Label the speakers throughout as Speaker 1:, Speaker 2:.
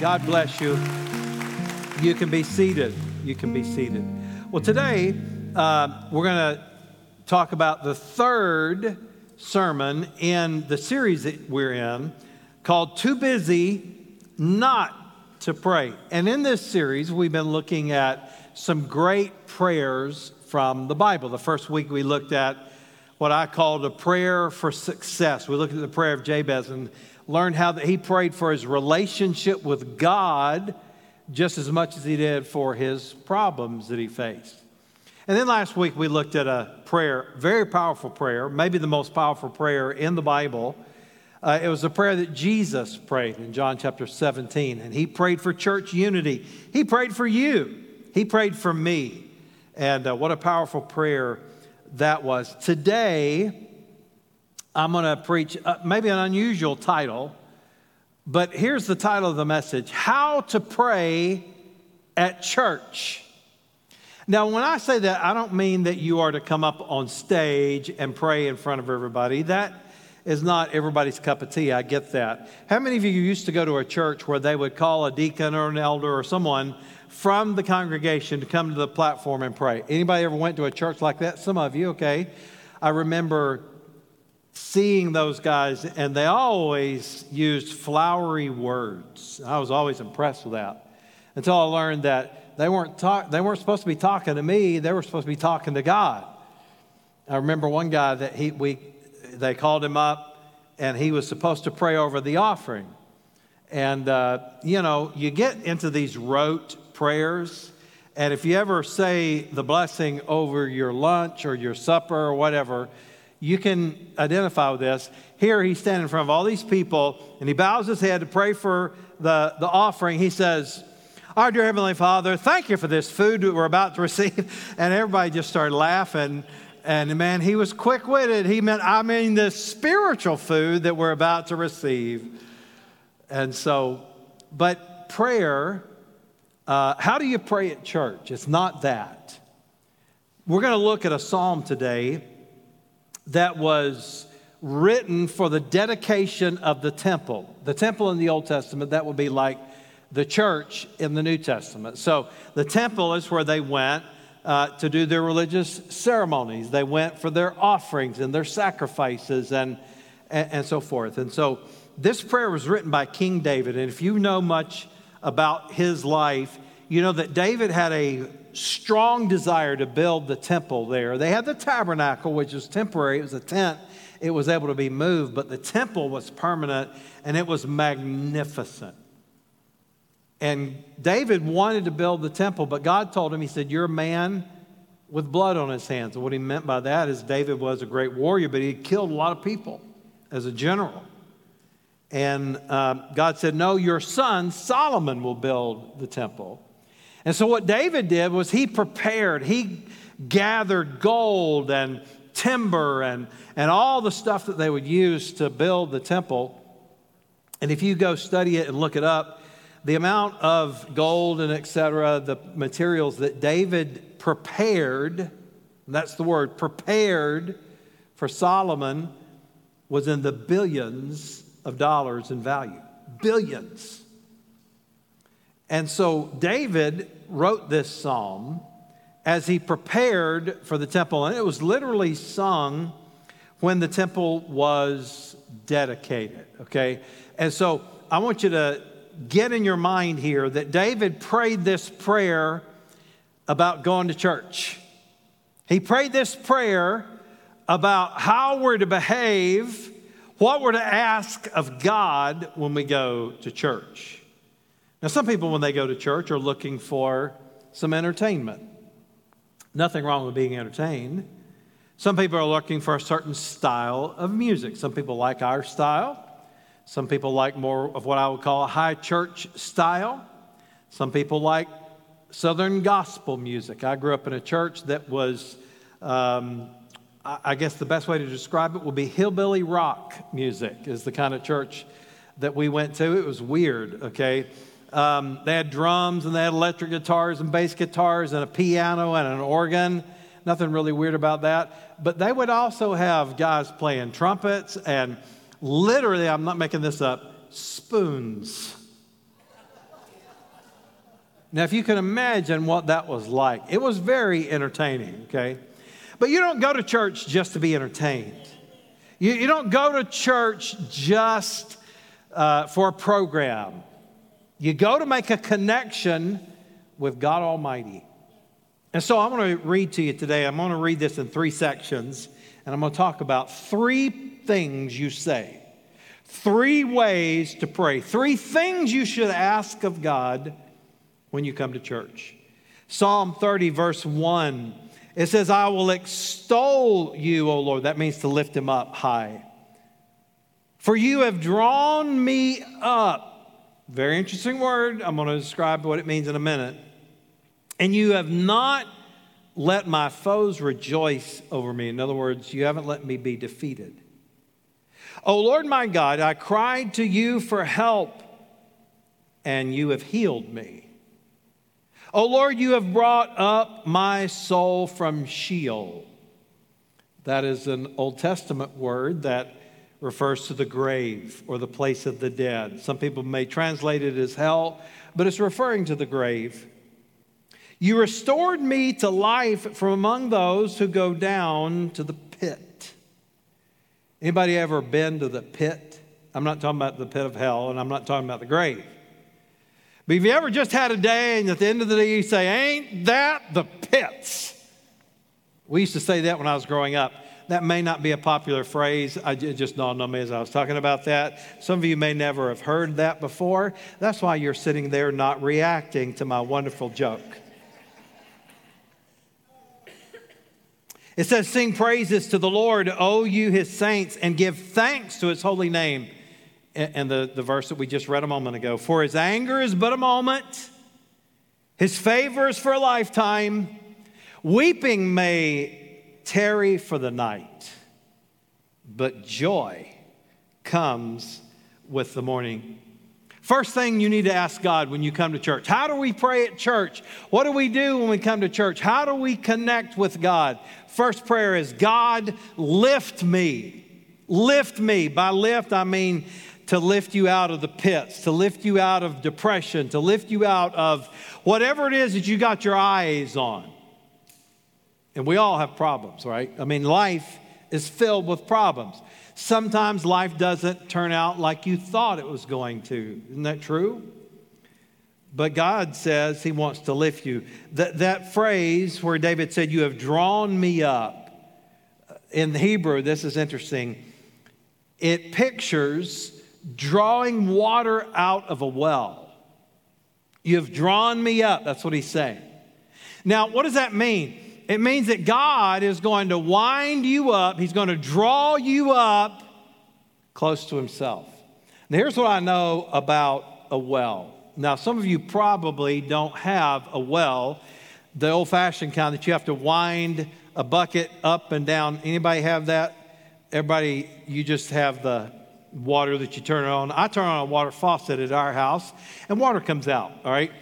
Speaker 1: God bless you. You can be seated. You can be seated. Well, today uh, we're going to talk about the third sermon in the series that we're in called Too Busy Not to Pray. And in this series, we've been looking at some great prayers from the Bible. The first week we looked at what I called a prayer for success. We looked at the prayer of Jabez and learned how that he prayed for his relationship with God just as much as he did for his problems that he faced. And then last week we looked at a prayer, very powerful prayer, maybe the most powerful prayer in the Bible. Uh, it was a prayer that Jesus prayed in John chapter 17. And he prayed for church unity. He prayed for you. He prayed for me. And uh, what a powerful prayer that was. Today, I'm going to preach uh, maybe an unusual title, but here's the title of the message How to Pray at Church. Now, when I say that, I don't mean that you are to come up on stage and pray in front of everybody. That is not everybody's cup of tea. I get that. How many of you used to go to a church where they would call a deacon or an elder or someone from the congregation to come to the platform and pray? Anybody ever went to a church like that? Some of you, okay. I remember seeing those guys, and they always used flowery words. I was always impressed with that until I learned that they weren't, talk, they weren't supposed to be talking to me, they were supposed to be talking to God. I remember one guy that he, we, they called him up and he was supposed to pray over the offering. And, uh, you know, you get into these rote prayers, and if you ever say the blessing over your lunch or your supper or whatever, you can identify with this. Here he's standing in front of all these people, and he bows his head to pray for the, the offering. He says, our dear Heavenly Father, thank you for this food that we're about to receive. And everybody just started laughing. And man, he was quick witted. He meant, I mean, the spiritual food that we're about to receive. And so, but prayer, uh, how do you pray at church? It's not that. We're going to look at a psalm today that was written for the dedication of the temple. The temple in the Old Testament, that would be like the church in the New Testament. So the temple is where they went uh, to do their religious ceremonies. They went for their offerings and their sacrifices and, and, and so forth. And so this prayer was written by King David. And if you know much about his life, you know that David had a strong desire to build the temple there. They had the tabernacle, which was temporary, it was a tent. It was able to be moved, but the temple was permanent and it was magnificent. And David wanted to build the temple, but God told him, He said, You're a man with blood on his hands. And what he meant by that is David was a great warrior, but he killed a lot of people as a general. And uh, God said, No, your son Solomon will build the temple. And so what David did was he prepared, he gathered gold and timber and, and all the stuff that they would use to build the temple. And if you go study it and look it up, the amount of gold and etc., the materials that David prepared, that's the word, prepared for Solomon, was in the billions of dollars in value. Billions. And so David wrote this psalm as he prepared for the temple, and it was literally sung when the temple was dedicated, okay? And so I want you to get in your mind here that David prayed this prayer about going to church. He prayed this prayer about how we're to behave, what we're to ask of God when we go to church. Now, some people, when they go to church, are looking for some entertainment. Nothing wrong with being entertained. Some people are looking for a certain style of music. Some people like our style. Some people like more of what I would call a high church style. Some people like Southern gospel music. I grew up in a church that was, um, I guess the best way to describe it would be hillbilly rock music, is the kind of church that we went to. It was weird, okay? Um, they had drums and they had electric guitars and bass guitars and a piano and an organ. Nothing really weird about that. But they would also have guys playing trumpets and literally, I'm not making this up, spoons. Now, if you can imagine what that was like, it was very entertaining, okay? But you don't go to church just to be entertained. You, you don't go to church just uh, for a program. You go to make a connection with God Almighty. And so I'm going to read to you today. I'm going to read this in three sections, and I'm going to talk about three things you say, three ways to pray, three things you should ask of God when you come to church. Psalm 30, verse 1, it says, I will extol you, O Lord. That means to lift him up high. For you have drawn me up. Very interesting word. I'm going to describe what it means in a minute. And you have not let my foes rejoice over me. In other words, you haven't let me be defeated. O Lord my God, I cried to you for help, and you have healed me. O Lord, you have brought up my soul from Sheol. That is an Old Testament word that refers to the grave or the place of the dead. Some people may translate it as hell, but it's referring to the grave. You restored me to life from among those who go down to the pit. Anybody ever been to the pit? I'm not talking about the pit of hell, and I'm not talking about the grave. But have you ever just had a day and at the end of the day you say, Ain't that the pits? We used to say that when I was growing up. That may not be a popular phrase. I, it just dawned on me as I was talking about that. Some of you may never have heard that before. That's why you're sitting there not reacting to my wonderful joke. It says, Sing praises to the Lord, O you his saints, and give thanks to his holy name and the, the verse that we just read a moment ago. For his anger is but a moment, his favor is for a lifetime. Weeping may tarry for the night, but joy comes with the morning. First thing you need to ask God when you come to church how do we pray at church? What do we do when we come to church? How do we connect with God? First prayer is God, lift me. Lift me. By lift, I mean to lift you out of the pits, to lift you out of depression, to lift you out of whatever it is that you got your eyes on. And we all have problems, right? I mean, life is filled with problems. Sometimes life doesn't turn out like you thought it was going to. Isn't that true? But God says He wants to lift you. That, that phrase where David said, You have drawn me up, uh, in Hebrew, this is interesting. It pictures drawing water out of a well. You've drawn me up. That's what he's saying. Now, what does that mean? It means that God is going to wind you up, He's going to draw you up close to Himself. Now, here's what I know about a well. Now, some of you probably don't have a well, the old fashioned kind that you have to wind a bucket up and down. Anybody have that? Everybody, you just have the water that you turn on. I turn on a water faucet at our house, and water comes out, all right?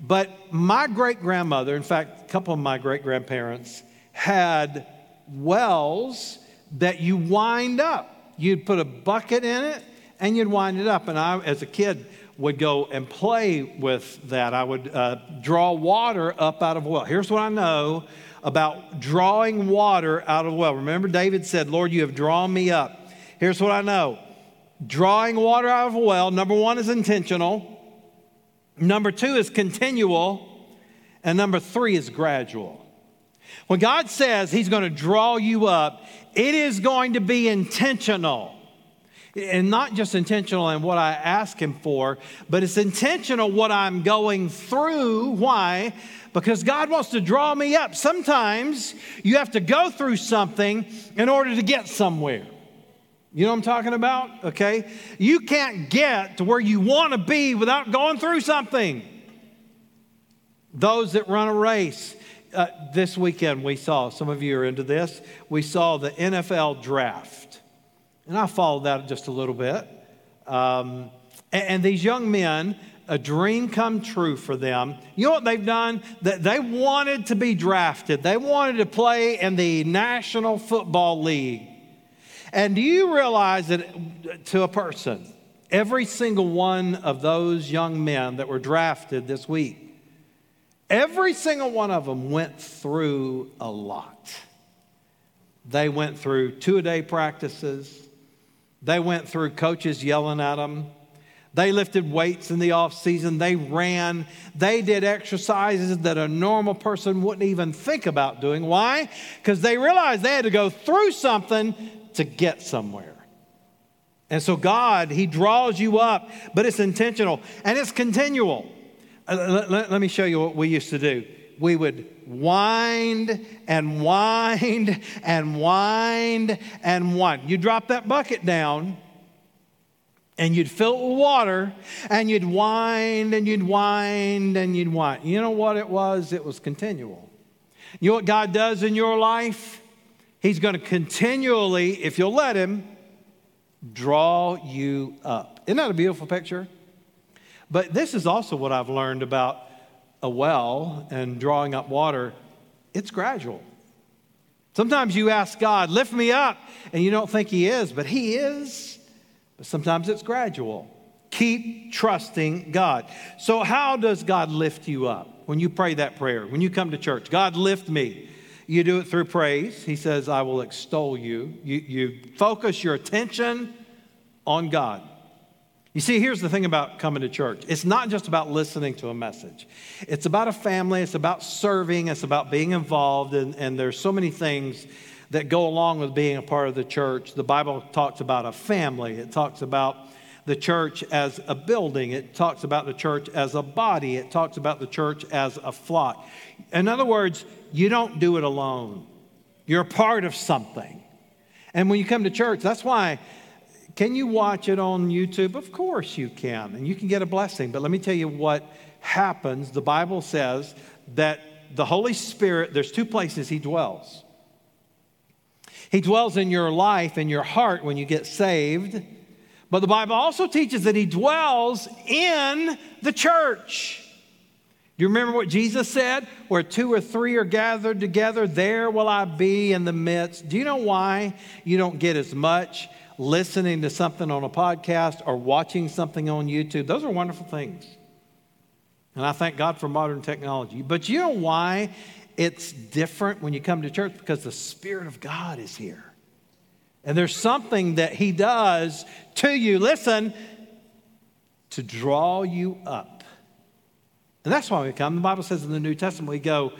Speaker 1: But my great grandmother, in fact, a couple of my great grandparents, had wells that you wind up. You'd put a bucket in it and you'd wind it up. And I, as a kid, would go and play with that. I would uh, draw water up out of a well. Here's what I know about drawing water out of a well. Remember, David said, Lord, you have drawn me up. Here's what I know Drawing water out of a well, number one is intentional, number two is continual, and number three is gradual. When God says He's going to draw you up, it is going to be intentional. And not just intentional in what I ask Him for, but it's intentional what I'm going through. Why? Because God wants to draw me up. Sometimes you have to go through something in order to get somewhere. You know what I'm talking about? Okay? You can't get to where you want to be without going through something. Those that run a race, uh, this weekend we saw, some of you are into this, we saw the NFL draft. And I followed that just a little bit. Um, and, and these young men, a dream come true for them. You know what they've done? That They wanted to be drafted. They wanted to play in the National Football League. And do you realize that to a person, every single one of those young men that were drafted this week Every single one of them went through a lot. They went through two a day practices. They went through coaches yelling at them. They lifted weights in the off season. They ran. They did exercises that a normal person wouldn't even think about doing. Why? Because they realized they had to go through something to get somewhere. And so God, He draws you up, but it's intentional and it's continual. Uh, let, let, let me show you what we used to do. We would wind and wind and wind and wind. You drop that bucket down and you'd fill it with water and you'd wind and you'd wind and you'd wind. You know what it was? It was continual. You know what God does in your life? He's going to continually, if you'll let Him, draw you up. Isn't that a beautiful picture? But this is also what I've learned about a well and drawing up water it's gradual. Sometimes you ask God, lift me up, and you don't think He is, but He is. But sometimes it's gradual. Keep trusting God. So, how does God lift you up when you pray that prayer? When you come to church, God, lift me. You do it through praise. He says, I will extol you. You, you focus your attention on God. You see, here's the thing about coming to church it's not just about listening to a message, it's about a family, it's about serving, it's about being involved, and, and there's so many things that go along with being a part of the church. The Bible talks about a family, it talks about the church as a building, it talks about the church as a body, it talks about the church as a flock. In other words, you don't do it alone, you're part of something. And when you come to church, that's why can you watch it on YouTube? Of course you can, and you can get a blessing. But let me tell you what happens. The Bible says that the Holy Spirit, there's two places He dwells. He dwells in your life, in your heart when you get saved. But the Bible also teaches that He dwells in the church. Do you remember what Jesus said? Where two or three are gathered together, there will I be in the midst. Do you know why you don't get as much listening to something on a podcast or watching something on YouTube? Those are wonderful things. And I thank God for modern technology. But you know why it's different when you come to church? Because the Spirit of God is here. And there's something that He does to you, listen, to draw you up. And that's why we come. The Bible says in the New Testament, we go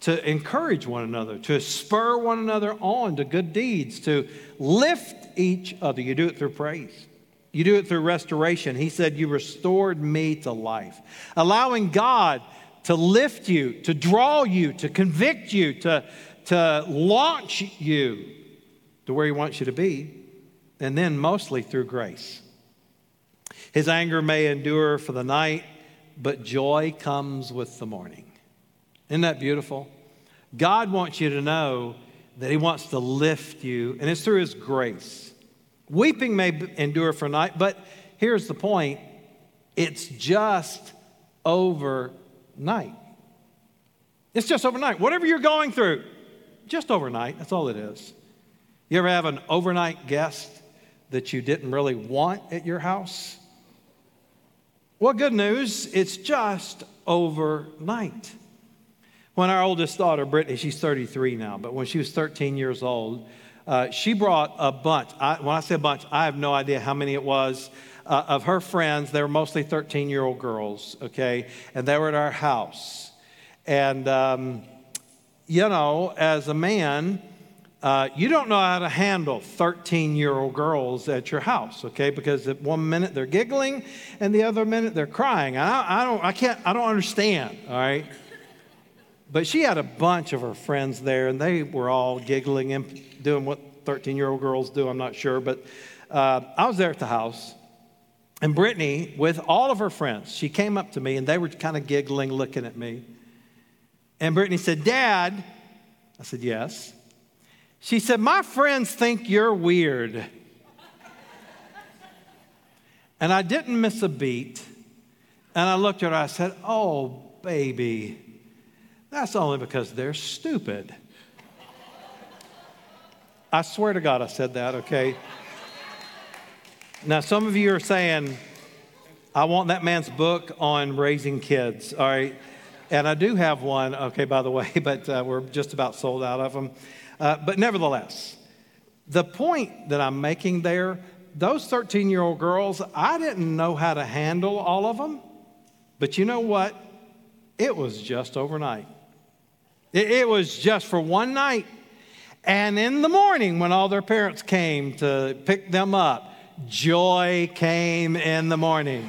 Speaker 1: to encourage one another, to spur one another on to good deeds, to lift each other. You do it through praise. You do it through restoration. He said, You restored me to life. Allowing God to lift you, to draw you, to convict you, to, to launch you to where He wants you to be, and then mostly through grace. His anger may endure for the night, but joy comes with the morning. Isn't that beautiful? God wants you to know that He wants to lift you, and it's through His grace. Weeping may endure for a night, but here's the point it's just overnight. It's just overnight. Whatever you're going through, just overnight. That's all it is. You ever have an overnight guest that you didn't really want at your house? Well, good news, it's just overnight. When our oldest daughter, Brittany, she's 33 now, but when she was 13 years old, uh, she brought a bunch. I, when I say a bunch, I have no idea how many it was. Uh, of her friends, they were mostly 13 year old girls, okay? And they were at our house. And, um, you know, as a man, uh, you don't know how to handle 13 year old girls at your house, okay? Because at one minute they're giggling and the other minute they're crying. I, I, don't, I can't, I don't understand, all right? But she had a bunch of her friends there and they were all giggling and doing what 13 year old girls do, I'm not sure. But uh, I was there at the house and Brittany, with all of her friends, she came up to me and they were kind of giggling, looking at me. And Brittany said, Dad, I said, Yes. She said, My friends think you're weird. and I didn't miss a beat. And I looked at her, I said, Oh, baby, that's only because they're stupid. I swear to God, I said that, okay? Now, some of you are saying, I want that man's book on raising kids, all right? And I do have one, okay, by the way, but uh, we're just about sold out of them. Uh, but nevertheless, the point that I'm making there, those 13 year old girls, I didn't know how to handle all of them. But you know what? It was just overnight. It, it was just for one night. And in the morning, when all their parents came to pick them up, joy came in the morning.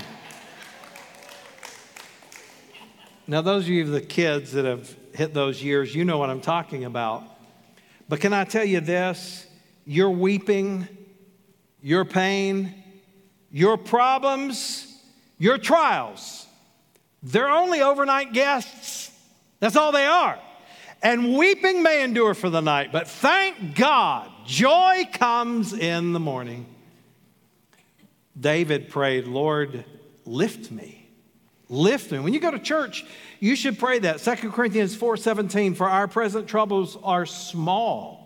Speaker 1: Now, those of you the kids that have hit those years, you know what I'm talking about. But can I tell you this? Your weeping, your pain, your problems, your trials, they're only overnight guests. That's all they are. And weeping may endure for the night, but thank God, joy comes in the morning. David prayed, Lord, lift me. Lift. When you go to church, you should pray that. 2 Corinthians 4:17, for our present troubles are small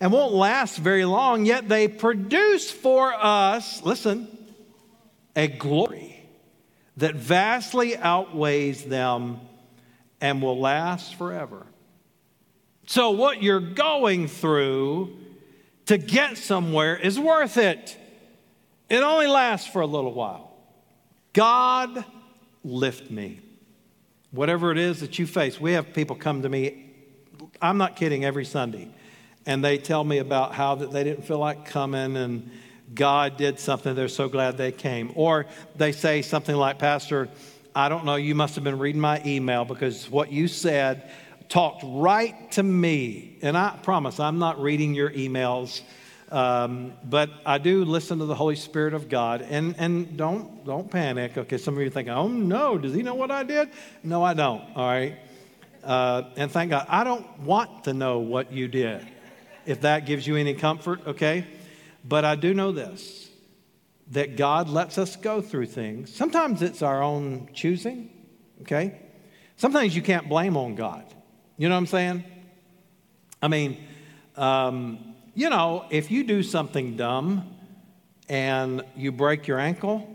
Speaker 1: and won't last very long, yet they produce for us, listen, a glory that vastly outweighs them and will last forever. So, what you're going through to get somewhere is worth it. It only lasts for a little while. God, lift me. Whatever it is that you face, we have people come to me, I'm not kidding, every Sunday, and they tell me about how that they didn't feel like coming and God did something, they're so glad they came. Or they say something like, Pastor, I don't know, you must have been reading my email because what you said talked right to me. And I promise I'm not reading your emails, um, but I do listen to the Holy Spirit of God. And, and don't, don't panic. Okay, some of you think, oh no, does he know what I did? No, I don't. All right. Uh, and thank God, I don't want to know what you did, if that gives you any comfort, okay? But I do know this that God lets us go through things. Sometimes it's our own choosing, okay? Sometimes you can't blame on God. You know what I'm saying? I mean, um, you know, if you do something dumb and you break your ankle,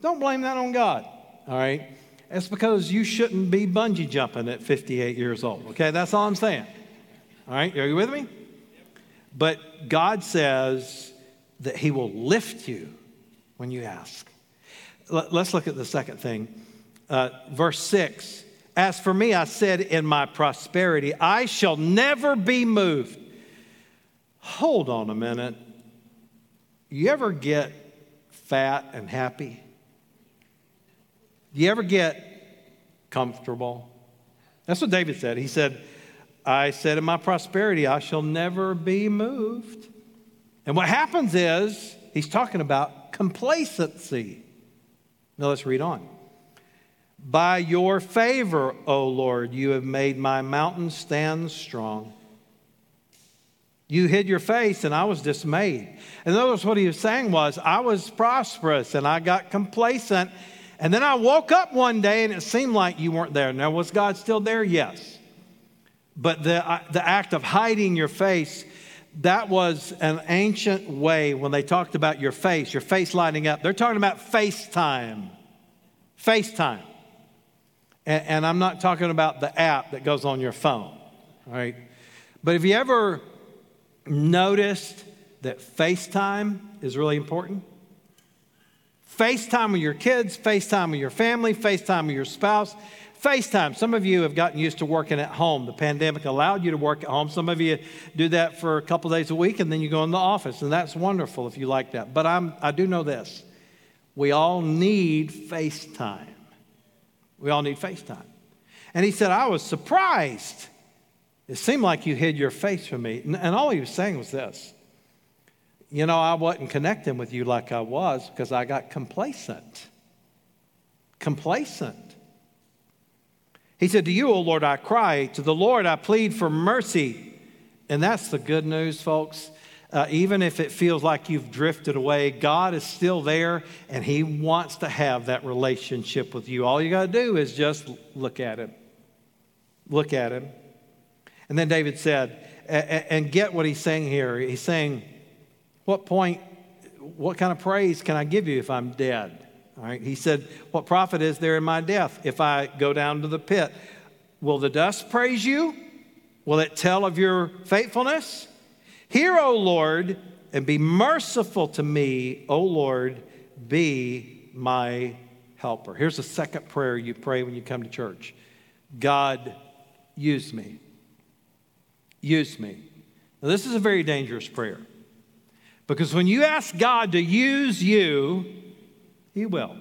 Speaker 1: don't blame that on God, all right? It's because you shouldn't be bungee jumping at 58 years old, okay? That's all I'm saying. All right, are you with me? But God says that He will lift you when you ask. Let's look at the second thing. Uh, verse 6 as for me, I said in my prosperity, I shall never be moved. Hold on a minute. You ever get fat and happy? You ever get comfortable? That's what David said. He said, I said in my prosperity, I shall never be moved. And what happens is, he's talking about complacency. Now let's read on. By your favor, O Lord, you have made my mountain stand strong. You hid your face, and I was dismayed. And notice what he was saying was, I was prosperous and I got complacent. And then I woke up one day and it seemed like you weren't there. Now, was God still there? Yes. But the, uh, the act of hiding your face, that was an ancient way when they talked about your face, your face lighting up. They're talking about FaceTime. FaceTime. And, and I'm not talking about the app that goes on your phone, right? But if you ever noticed that FaceTime is really important? FaceTime with your kids, FaceTime with your family, FaceTime with your spouse. FaceTime. Some of you have gotten used to working at home. The pandemic allowed you to work at home. Some of you do that for a couple days a week and then you go in the office, and that's wonderful if you like that. But I'm, I do know this we all need FaceTime. We all need FaceTime. And he said, I was surprised. It seemed like you hid your face from me. And all he was saying was this You know, I wasn't connecting with you like I was because I got complacent. Complacent. He said, To you, O Lord, I cry. To the Lord, I plead for mercy. And that's the good news, folks. Uh, even if it feels like you've drifted away, God is still there and He wants to have that relationship with you. All you got to do is just look at Him. Look at Him. And then David said, and get what he's saying here. He's saying, What point, what kind of praise can I give you if I'm dead? All right. He said, What profit is there in my death if I go down to the pit? Will the dust praise you? Will it tell of your faithfulness? Hear, O Lord, and be merciful to me, O Lord, be my helper. Here's the second prayer you pray when you come to church God, use me. Use me. Now, this is a very dangerous prayer because when you ask God to use you, He will.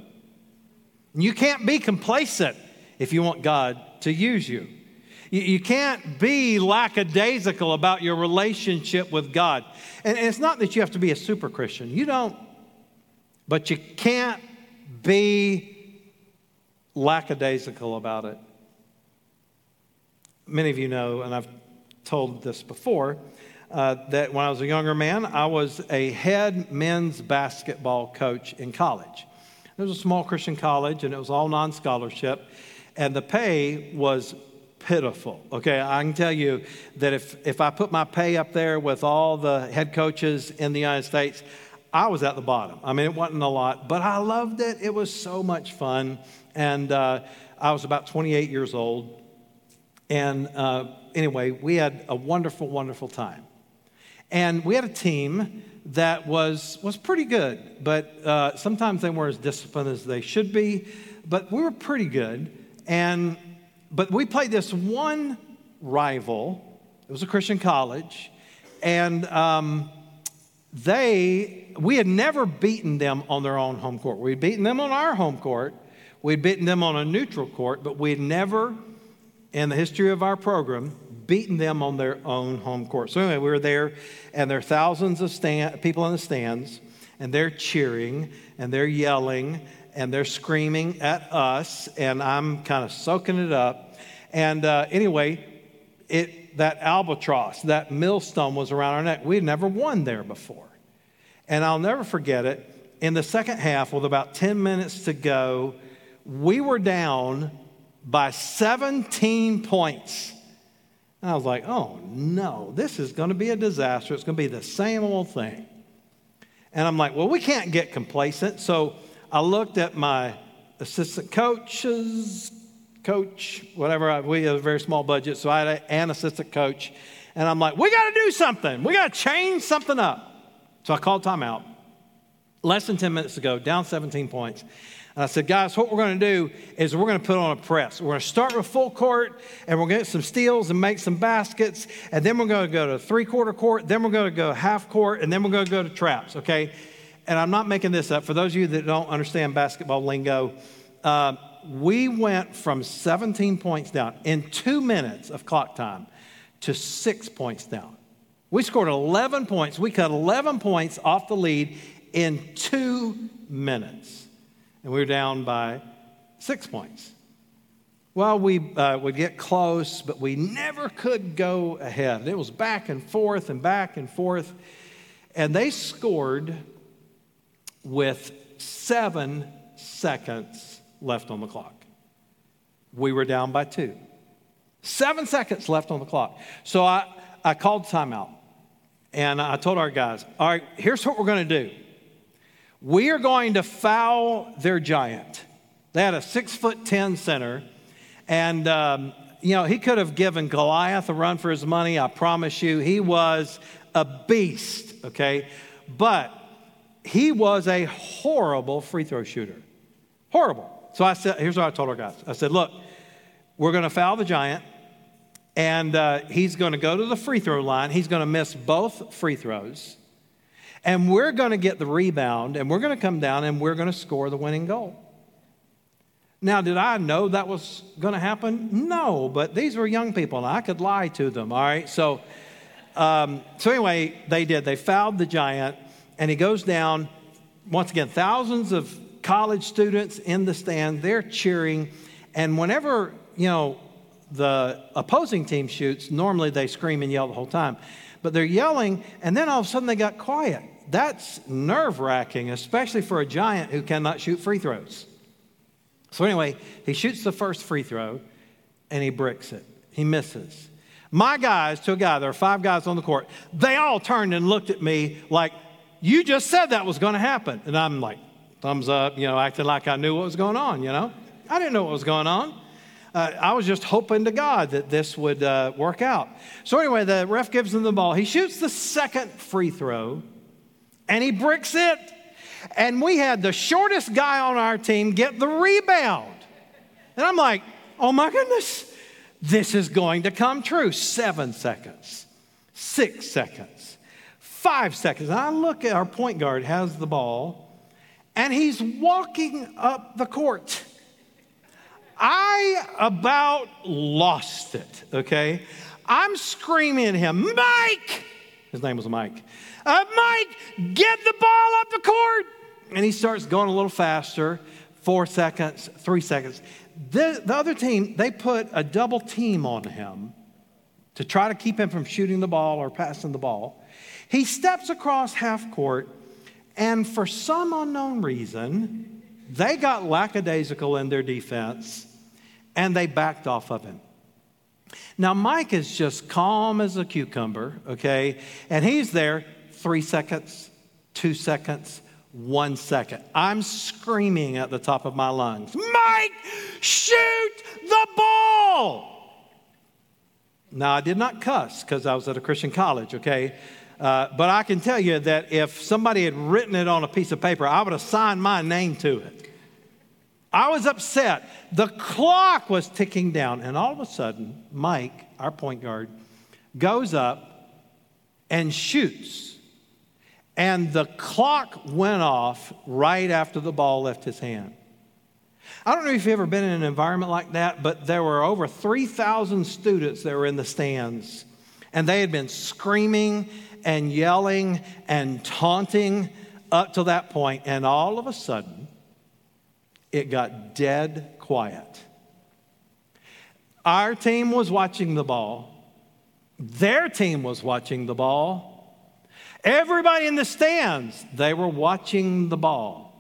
Speaker 1: And you can't be complacent if you want God to use you. You, can't be lackadaisical about your relationship with God. And it's not that you have to be a super Christian, you don't. But you can't be lackadaisical about it. Many of you know, and I've told this before, uh, that when I was a younger man, I was a head men's basketball coach in college. It was a small Christian college, and it was all non scholarship, and the pay was pitiful. Okay, I can tell you that if, if I put my pay up there with all the head coaches in the United States, I was at the bottom. I mean, it wasn't a lot, but I loved it. It was so much fun. And uh, I was about 28 years old. And uh, anyway, we had a wonderful, wonderful time. And we had a team that was, was pretty good, but uh, sometimes they weren't as disciplined as they should be, but we were pretty good. And, but we played this one rival, it was a Christian college, and um, they, we had never beaten them on their own home court. We'd beaten them on our home court, we'd beaten them on a neutral court, but we'd never, in the history of our program, beaten them on their own home court. So anyway, we were there, and there are thousands of stand, people in the stands, and they're cheering, and they're yelling, and they're screaming at us, and I'm kind of soaking it up. And uh, anyway, it, that albatross, that millstone was around our neck. We had never won there before. And I'll never forget it. In the second half, with about 10 minutes to go, we were down by 17 points. And I was like, oh no, this is going to be a disaster. It's going to be the same old thing. And I'm like, well, we can't get complacent. So I looked at my assistant coaches, coach, whatever. we have a very small budget, so I had an assistant coach. And I'm like, we got to do something. We got to change something up. So I called timeout. Less than 10 minutes ago, down 17 points. And I said, guys, what we're going to do is we're going to put on a press. We're going to start with full court and we're going to get some steals and make some baskets. And then we're going to go to three quarter court. Then we're going to go half court. And then we're going to go to traps, okay? And I'm not making this up. For those of you that don't understand basketball lingo, uh, we went from 17 points down in two minutes of clock time to six points down. We scored 11 points. We cut 11 points off the lead in two minutes and we were down by six points. Well, we uh, would get close, but we never could go ahead. It was back and forth and back and forth. And they scored with seven seconds left on the clock. We were down by two. Seven seconds left on the clock. So I, I called timeout and I told our guys, all right, here's what we're going to do. We are going to foul their giant. They had a six foot 10 center, and um, you know, he could have given Goliath a run for his money. I promise you, he was a beast, okay? But he was a horrible free throw shooter. Horrible. So I said, here's what I told our guys I said, look, we're going to foul the giant, and uh, he's going to go to the free throw line. He's going to miss both free throws. And we're going to get the rebound and we're going to come down and we're going to score the winning goal. Now, did I know that was going to happen? No, but these were young people and I could lie to them, all right? So, um, so anyway, they did. They fouled the giant and he goes down. Once again, thousands of college students in the stand, they're cheering. And whenever, you know, the opposing team shoots, normally they scream and yell the whole time but they're yelling, and then all of a sudden they got quiet. That's nerve wracking, especially for a giant who cannot shoot free throws. So, anyway, he shoots the first free throw and he bricks it. He misses. My guys, to a guy, there are five guys on the court, they all turned and looked at me like, You just said that was going to happen. And I'm like, thumbs up, you know, acting like I knew what was going on, you know? I didn't know what was going on. Uh, I was just hoping to God that this would uh, work out. So, anyway, the ref gives him the ball. He shoots the second free throw and he bricks it. And we had the shortest guy on our team get the rebound. And I'm like, oh my goodness, this is going to come true. Seven seconds, six seconds, five seconds. And I look at our point guard has the ball and he's walking up the court. I about lost it, okay? I'm screaming at him, Mike! His name was Mike. Uh, Mike, get the ball up the court. And he starts going a little faster four seconds, three seconds. The, the other team, they put a double team on him to try to keep him from shooting the ball or passing the ball. He steps across half court, and for some unknown reason, they got lackadaisical in their defense and they backed off of him. Now, Mike is just calm as a cucumber, okay? And he's there three seconds, two seconds, one second. I'm screaming at the top of my lungs Mike, shoot the ball! Now, I did not cuss because I was at a Christian college, okay? Uh, but I can tell you that if somebody had written it on a piece of paper, I would have signed my name to it. I was upset. The clock was ticking down, and all of a sudden, Mike, our point guard, goes up and shoots. And the clock went off right after the ball left his hand. I don't know if you've ever been in an environment like that, but there were over 3,000 students that were in the stands, and they had been screaming and yelling and taunting up to that point, and all of a sudden, it got dead quiet. Our team was watching the ball. Their team was watching the ball. Everybody in the stands, they were watching the ball.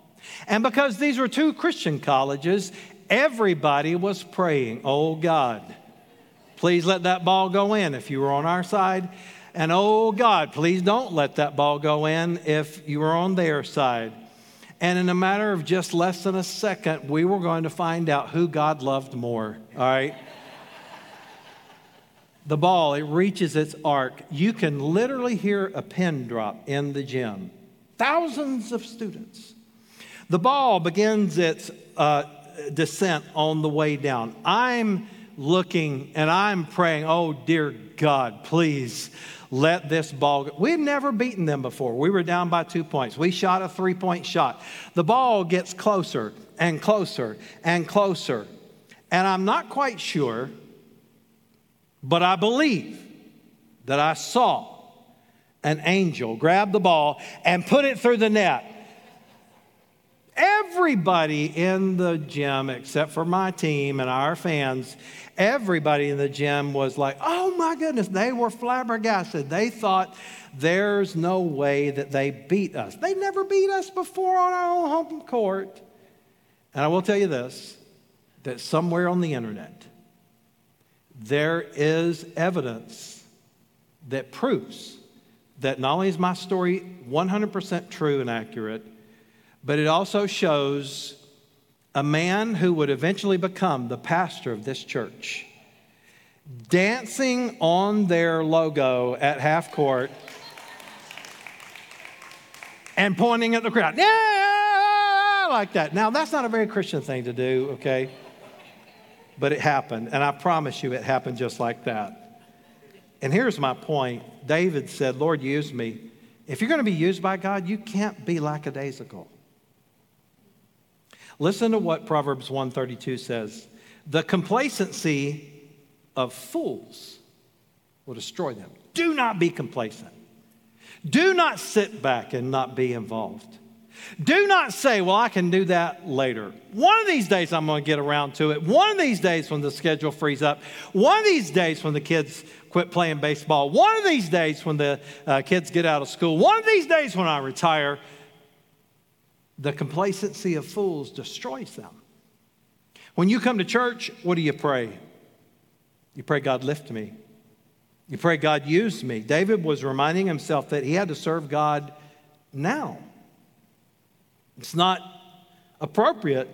Speaker 1: And because these were two Christian colleges, everybody was praying, Oh God, please let that ball go in if you were on our side. And oh God, please don't let that ball go in if you were on their side. And in a matter of just less than a second, we were going to find out who God loved more, all right? The ball, it reaches its arc. You can literally hear a pin drop in the gym. Thousands of students. The ball begins its uh, descent on the way down. I'm looking and I'm praying, oh, dear God, please let this ball go. We've never beaten them before. We were down by two points. We shot a three point shot. The ball gets closer and closer and closer. And I'm not quite sure, but I believe that I saw an angel grab the ball and put it through the net. Everybody in the gym, except for my team and our fans, everybody in the gym was like, oh my goodness, they were flabbergasted. They thought there's no way that they beat us. They never beat us before on our own home court. And I will tell you this that somewhere on the internet, there is evidence that proves that not only is my story 100% true and accurate, but it also shows a man who would eventually become the pastor of this church dancing on their logo at half court and pointing at the crowd. Yeah, like that. Now, that's not a very Christian thing to do, okay? But it happened, and I promise you it happened just like that. And here's my point David said, Lord, use me. If you're going to be used by God, you can't be lackadaisical. Listen to what Proverbs 132 says. The complacency of fools will destroy them. Do not be complacent. Do not sit back and not be involved. Do not say, Well, I can do that later. One of these days I'm going to get around to it. One of these days when the schedule frees up. One of these days when the kids quit playing baseball. One of these days when the uh, kids get out of school. One of these days when I retire. The complacency of fools destroys them. When you come to church, what do you pray? You pray, God, lift me. You pray, God, use me. David was reminding himself that he had to serve God now. It's not appropriate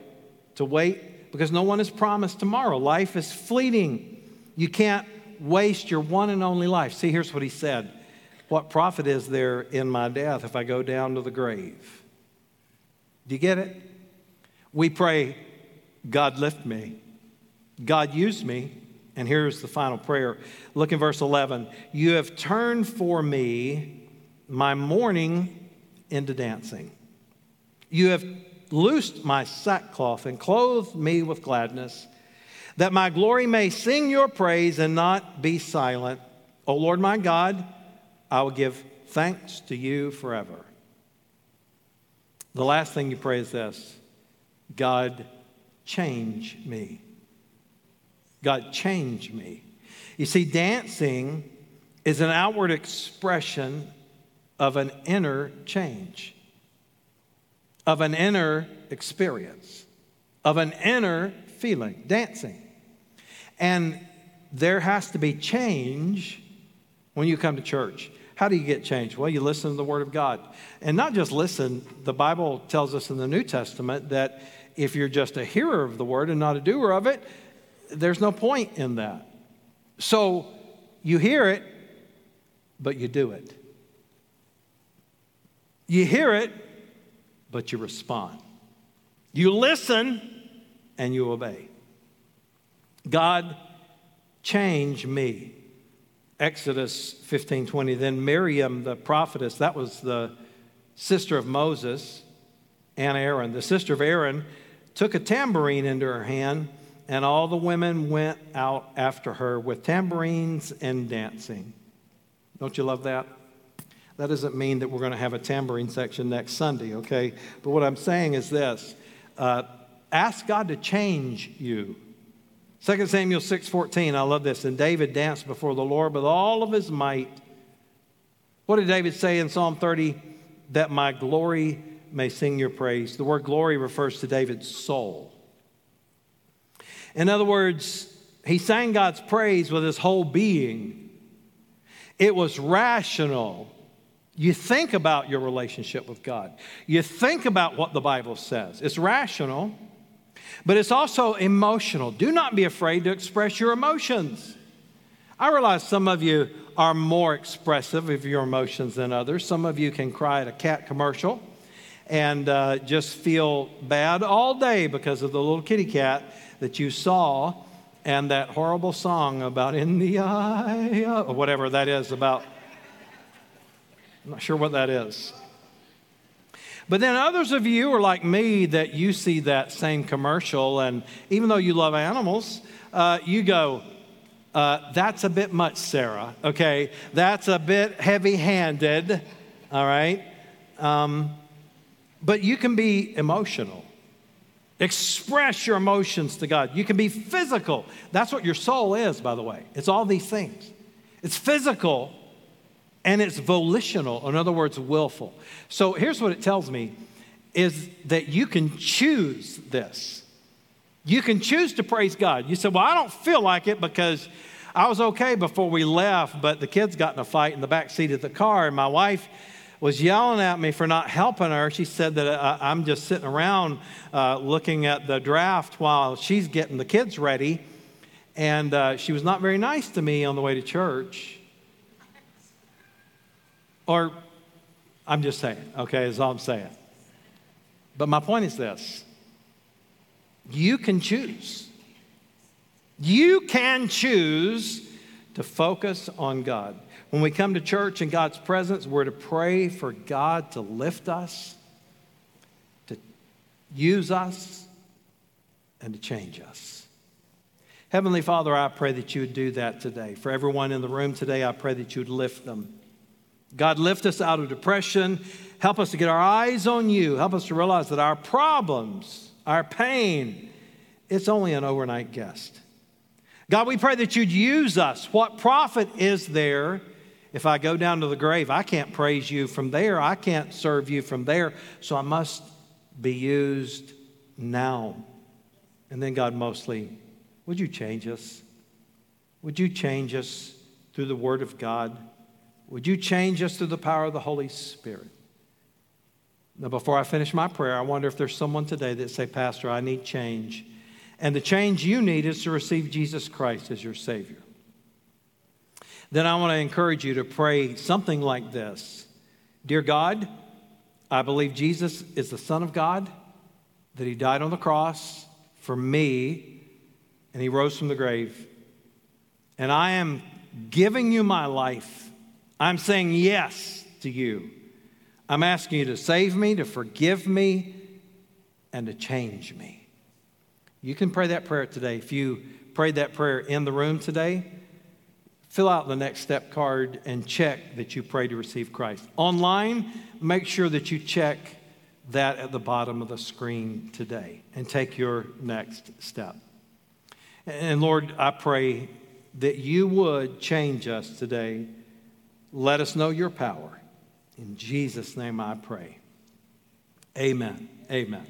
Speaker 1: to wait because no one is promised tomorrow. Life is fleeting. You can't waste your one and only life. See, here's what he said What profit is there in my death if I go down to the grave? Do you get it? We pray, God lift me, God use me. And here's the final prayer. Look in verse 11. You have turned for me my mourning into dancing. You have loosed my sackcloth and clothed me with gladness, that my glory may sing your praise and not be silent. O Lord my God, I will give thanks to you forever. The last thing you pray is this God, change me. God, change me. You see, dancing is an outward expression of an inner change, of an inner experience, of an inner feeling, dancing. And there has to be change when you come to church. How do you get change? Well, you listen to the Word of God. And not just listen, the Bible tells us in the New Testament that if you're just a hearer of the Word and not a doer of it, there's no point in that. So you hear it, but you do it. You hear it, but you respond. You listen and you obey. God, change me. Exodus 15 20. Then Miriam, the prophetess, that was the sister of Moses and Aaron, the sister of Aaron, took a tambourine into her hand and all the women went out after her with tambourines and dancing. Don't you love that? That doesn't mean that we're going to have a tambourine section next Sunday, okay? But what I'm saying is this uh, ask God to change you. 2 Samuel 6:14, I love this. And David danced before the Lord with all of his might. What did David say in Psalm 30? That my glory may sing your praise. The word glory refers to David's soul. In other words, he sang God's praise with his whole being. It was rational. You think about your relationship with God, you think about what the Bible says. It's rational, but it's also emotional. Do not be afraid to express your emotions. I realize some of you are more expressive of your emotions than others. Some of you can cry at a cat commercial and uh, just feel bad all day because of the little kitty cat that you saw and that horrible song about in the eye, or whatever that is about. I'm not sure what that is. But then others of you are like me that you see that same commercial, and even though you love animals, uh, you go, uh, that's a bit much, Sarah, okay? That's a bit heavy handed, all right? Um, but you can be emotional. Express your emotions to God. You can be physical. That's what your soul is, by the way. It's all these things. It's physical and it's volitional, in other words, willful. So here's what it tells me is that you can choose this. You can choose to praise God. You said, Well, I don't feel like it because I was okay before we left, but the kids got in a fight in the back seat of the car, and my wife was yelling at me for not helping her. She said that uh, I'm just sitting around uh, looking at the draft while she's getting the kids ready. And uh, she was not very nice to me on the way to church. Or, I'm just saying, okay, is all I'm saying. But my point is this you can choose. You can choose to focus on God. When we come to church in God's presence, we're to pray for God to lift us, to use us, and to change us. Heavenly Father, I pray that you would do that today. For everyone in the room today, I pray that you would lift them. God, lift us out of depression. Help us to get our eyes on you. Help us to realize that our problems, our pain, it's only an overnight guest. God, we pray that you'd use us. What profit is there if I go down to the grave, I can't praise you from there. I can't serve you from there. So I must be used now. And then, God, mostly, would you change us? Would you change us through the Word of God? Would you change us through the power of the Holy Spirit? Now, before I finish my prayer, I wonder if there's someone today that say, Pastor, I need change. And the change you need is to receive Jesus Christ as your Savior. Then I want to encourage you to pray something like this Dear God, I believe Jesus is the Son of God, that He died on the cross for me, and He rose from the grave. And I am giving you my life. I'm saying yes to you. I'm asking you to save me, to forgive me, and to change me. You can pray that prayer today. If you prayed that prayer in the room today, fill out the next step card and check that you pray to receive Christ. Online, make sure that you check that at the bottom of the screen today and take your next step. And Lord, I pray that you would change us today. Let us know your power. In Jesus' name I pray. Amen. Amen.